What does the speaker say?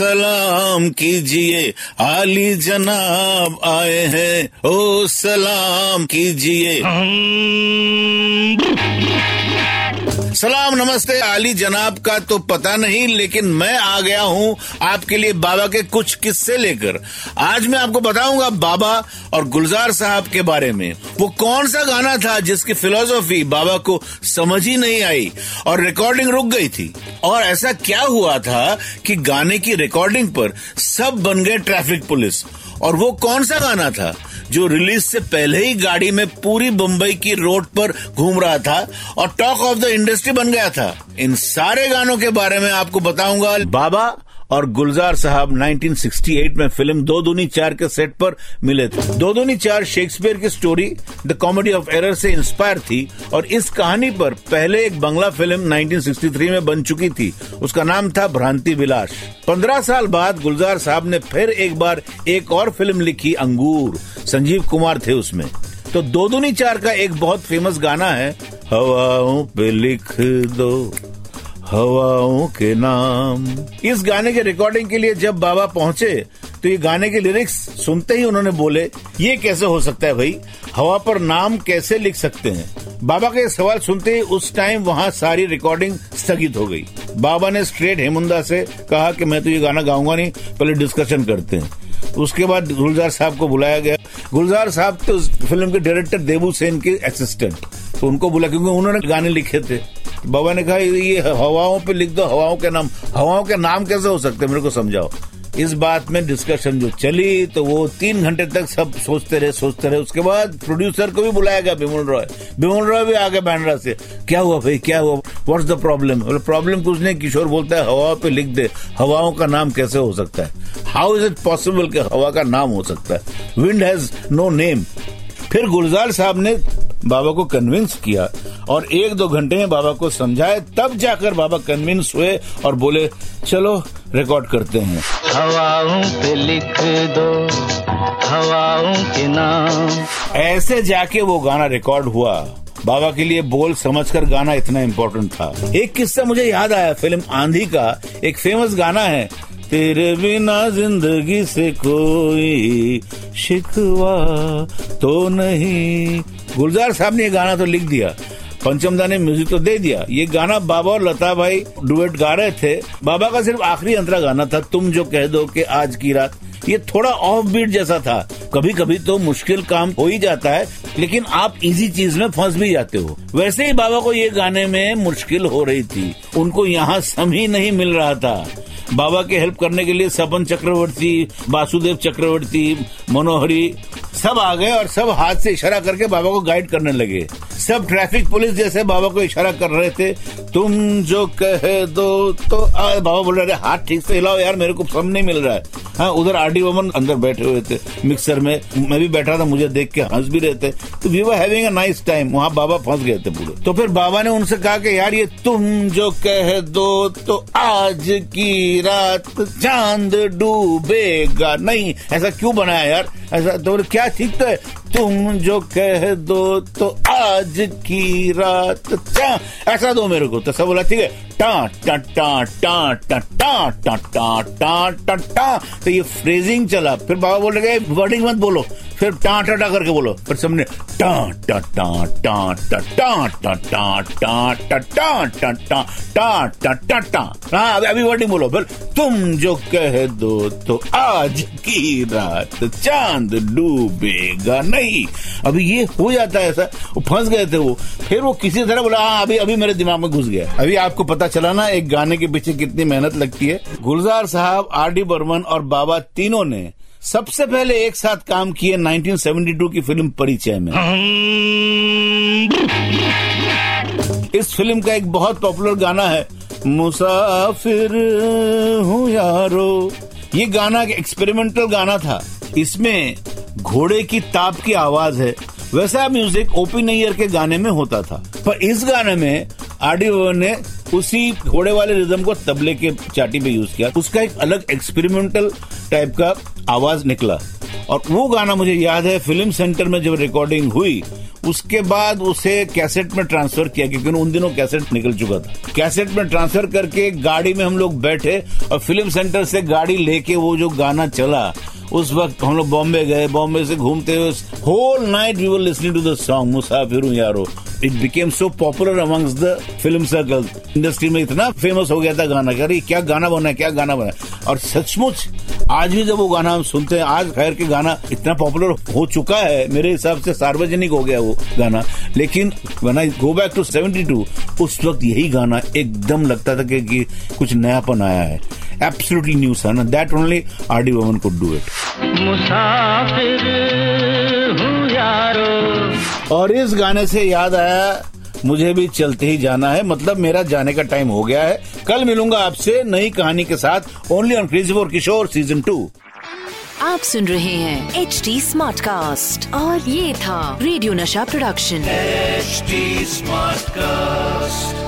सलाम कीजिए। आली जनाब आए हैं। ओ सलाम कीजिए। सलाम, नमस्ते आली जनाब का तो पता नहीं, लेकिन मैं आ गया हूँ आपके लिए बाबा के कुछ किस्से लेकर। आज मैं आपको बताऊँगा बाबा और गुलजार साहब के बारे में। वो कौन सा गाना था जिसकी फिलोसॉफी बाबा को समझ ही नहीं आई और रिकॉर्डिंग रुक गई थी? और ऐसा क्या हुआ था कि गाने की रिकॉर्डिंग पर सब बन गए ट्रैफ़िक पुलिस और वो कौन सा गाना था? जो रिलीज़ से पहले ही गाड़ी में पूरी मुंबई की रोड पर घूम रहा था और टॉक ऑफ़ द इंडस्ट्री बन गया था। इन सारे गानों के बारे में आपको बताऊँगा। बाबा और गुलजार साहब 1968 में फ़िल्म दो दूनी चार के सेट पर मिले थे। दो दूनी चार शेक्सपियर की story, the comedy of error से इंस्पायर थी और इस कहानी पर पहले एक बंगला फ़िल्म 1963 में बन चुकी थी। उसका नाम था भ्रांति विलास। पंद्रह साल बाद गुलजार साहब ने फिर एक बार एक और फ़िल्म लिखी, अंगूर। संजीव कुमार थे उसमें। तो दो दूनी चार का एक बहुत फ़ेमस गाना है, हवाओं पे लिख दो, हवाओं के नाम। इस गाने के रिकॉर्डिंग के लिए जब बाबा पहुँचे तो ये गाने के लिरिक्स सुनते ही उन्होंने बोले, ये कैसे हो सकता है भाई? हवा पर नाम कैसे लिख सकते हैं? बाबा का सवाल सुनते ही उस टाइम वहाँ सारी रिकॉर्डिंग स्थगित हो गई। बाबा ने स्ट्रेट हेमुंदा से कहा कि, मैं तो ये गाना गाऊँगा नहीं, पहले डिस्कशन करते हैं। उसके बाद गुलजार साहब को बुलाया गया। गुलजार साहब तो फ़िल्म के डायरेक्टर देबू सेन के असिस्टेंट तो उनको बुला, क्योंकि उन्होंने गाने लिखे थे। बाबा ने कहा, ये हवाओं पे लिख दो, हवाओं के नाम, हवाओं के नाम कैसे हो सकते मेरे को समझाओ। इस बात में डिस्कशन जो चली तो वो तीन घंटे तक सब सोचते रहे सोचते रहे। उसके बाद प्रोड्यूसर को भी बुलाया गया, बिमल रॉय। बिमल रॉय भी आगे बैंड्रा से, क्या हुआ भाई, क्या हुआ? व्हाट्स द प्रॉब्लम प्रॉब्लम कुछ नहीं किशोर बोलता है हवा पे लिख दे। हवाओं का नाम कैसे हो सकता है? हाउ इज़ इट पॉसिबल कि हवा का नाम हो सकता है? विंड हैज़ नो नेम फिर गुलजार साहब ने बाबा को कन्विंस किया और एक दो घंटे में बाबा को समझाए तब जाकर बाबा कन्विंस हुए और बोले चलो रिकॉर्ड करते हैं. हवाओं पे लिख दो हवाओं के नाम। ऐसे जाके वो गाना रिकॉर्ड हुआ। बाबा के लिए बोल समझकर गाना इतना इम्पोर्टेंट था। एक किस्सा मुझे याद आया, फ़िल्म आंधी का। एक फ़ेमस गाना है, तेरे बिना ज़िंदगी से कोई शिकवा तो नहीं। गुलजार साहब ने ये गाना तो लिख दिया। पंचमदा ने म्यूज़िक तो दे दिया। ये गाना बाबा और लता भाई डुएट गा रहे थे। बाबा का सिर्फ़ आखिरी अंतरा गाना था, तुम जो कह दो कि आज की रात। ये थोड़ा ऑफ़ बीट जैसा था। कभी कभी तो मुश्किल काम हो ही जाता है, लेकिन आप इजी चीज़ में फंस भी जाते हो। वैसे ही बाबा को ये गाने में मुश्किल हो रही थी। उनको यहाँ सम ही नहीं मिल रहा था। बाबा के हेल्प करने के लिए सपन चक्रवर्ती, वासुदेव चक्रवर्ती, मनोहरी सब आ गए और सब हाथ से इशारा करके बाबा को गाइड करने लगे। सब ट्रैफ़िक पुलिस जैसे बाबा को इशारा कर रहे थे। तुम जो कह दो तो आ, बाबा बोल रहे हाथ ठीक से हिलाओ यार मेरे को समझ नहीं मिल रहा है। हाँ उधर आर डी वमन अंदर बैठे हुए थे मिक्सर में। मैं भी बैठा था मुझे देख के हंस भी रहे थे। तो we were having a nice time वहाँ बाबा फंस गए थे पूरे। तो फिर बाबा ने उनसे कहा कि यार ये तुम जो कह दो तो आज की रात चाँद डूबेगा। नहीं ऐसा क्यों बनाया यार? ऐसा तो क्या ठीक तो है तुम जो कह दो तो आज की रात ऐसा दो मेरे को तो सब बोला ठीक है टा टा टा टा टा टा टा टा टा टा टा तो ये फ्रेजिंग चला फिर बाबा बोल रहे वर्डिंग मत बोलो फिर टा टा टा करके बोलो फिर सबने अभी वर्डिंग बोलो फिर तुम जो कह दो तो आज की रात चाँद डूबेगा नहीं अभी ये हो जाता है ऐसा फंस गए थे वो फिर वो किसी तरह बोला हाँ अभी अभी मेरे दिमाग में घुस गया अभी आपको पता चला ना एक गाने के पीछे कितनी मेहनत लगती है गुलजार साहब आर डी बर्मन और बाबा तीनों ने सबसे पहले एक साथ काम किए 1972 की फ़िल्म परिचय में। इस फ़िल्म का एक बहुत पॉपुलर गाना है, मुसाफिर हूँ यारो। ये गाना एक एक्सपेरिमेंटल गाना था। इसमें घोड़े की ताप की आवाज़ है। वैसा म्यूज़िक ओपी नैयर के गाने में होता था। पर इस गाने में आडियो ने उसी घोड़े वाले रिदम को तबले के चाटी पे यूज़ किया। उसका एक अलग एक्सपेरिमेंटल टाइप का आवाज़ निकला। और वो गाना मुझे याद है फ़िल्म सेंटर में जब रिकॉर्डिंग हुई, उसके बाद उसे कैसेट में ट्रांसफ़र किया, क्योंकि उन दिनों कैसेट निकल चुका था। कैसेट में ट्रांसफ़र करके गाड़ी में हम लोग बैठे और फ़िल्म सेंटर से गाड़ी लेके वो जो गाना चला उस वक्त हम लोग बॉम्बे गए बॉम्बे से घूमते हुए whole night we were listening to the song Musafir Yaaro. It became so popular amongst the film circle industry में इतना फ़ेमस हो गया था गाना अरे क्या गाना बना क्या गाना बना और सचमुच आज भी जब वो गाना हम सुनते हैं आज खैर के गाना इतना पॉपुलर हो चुका है मेरे हिसाब से सार्वजनिक हो गया वो गाना। लेकिन when I go back to 72 उस वक्त यही गाना एकदम लगता था कि, कि कुछ नयापन आया है। Absolutely new sound that only R D वमन कुड डू इट मुसाफिर हूँ यारो। और इस गाने से याद आया मुझे भी चलते ही जाना है। मतलब मेरा जाने का टाइम हो गया है। कल मिलूँगा आपसे नई कहानी के साथ। Only on crazy for Kishore season two आप सुन रहे हैं एच डी स्मार्ट कास्ट और ये था radio Nasha production HD smart cast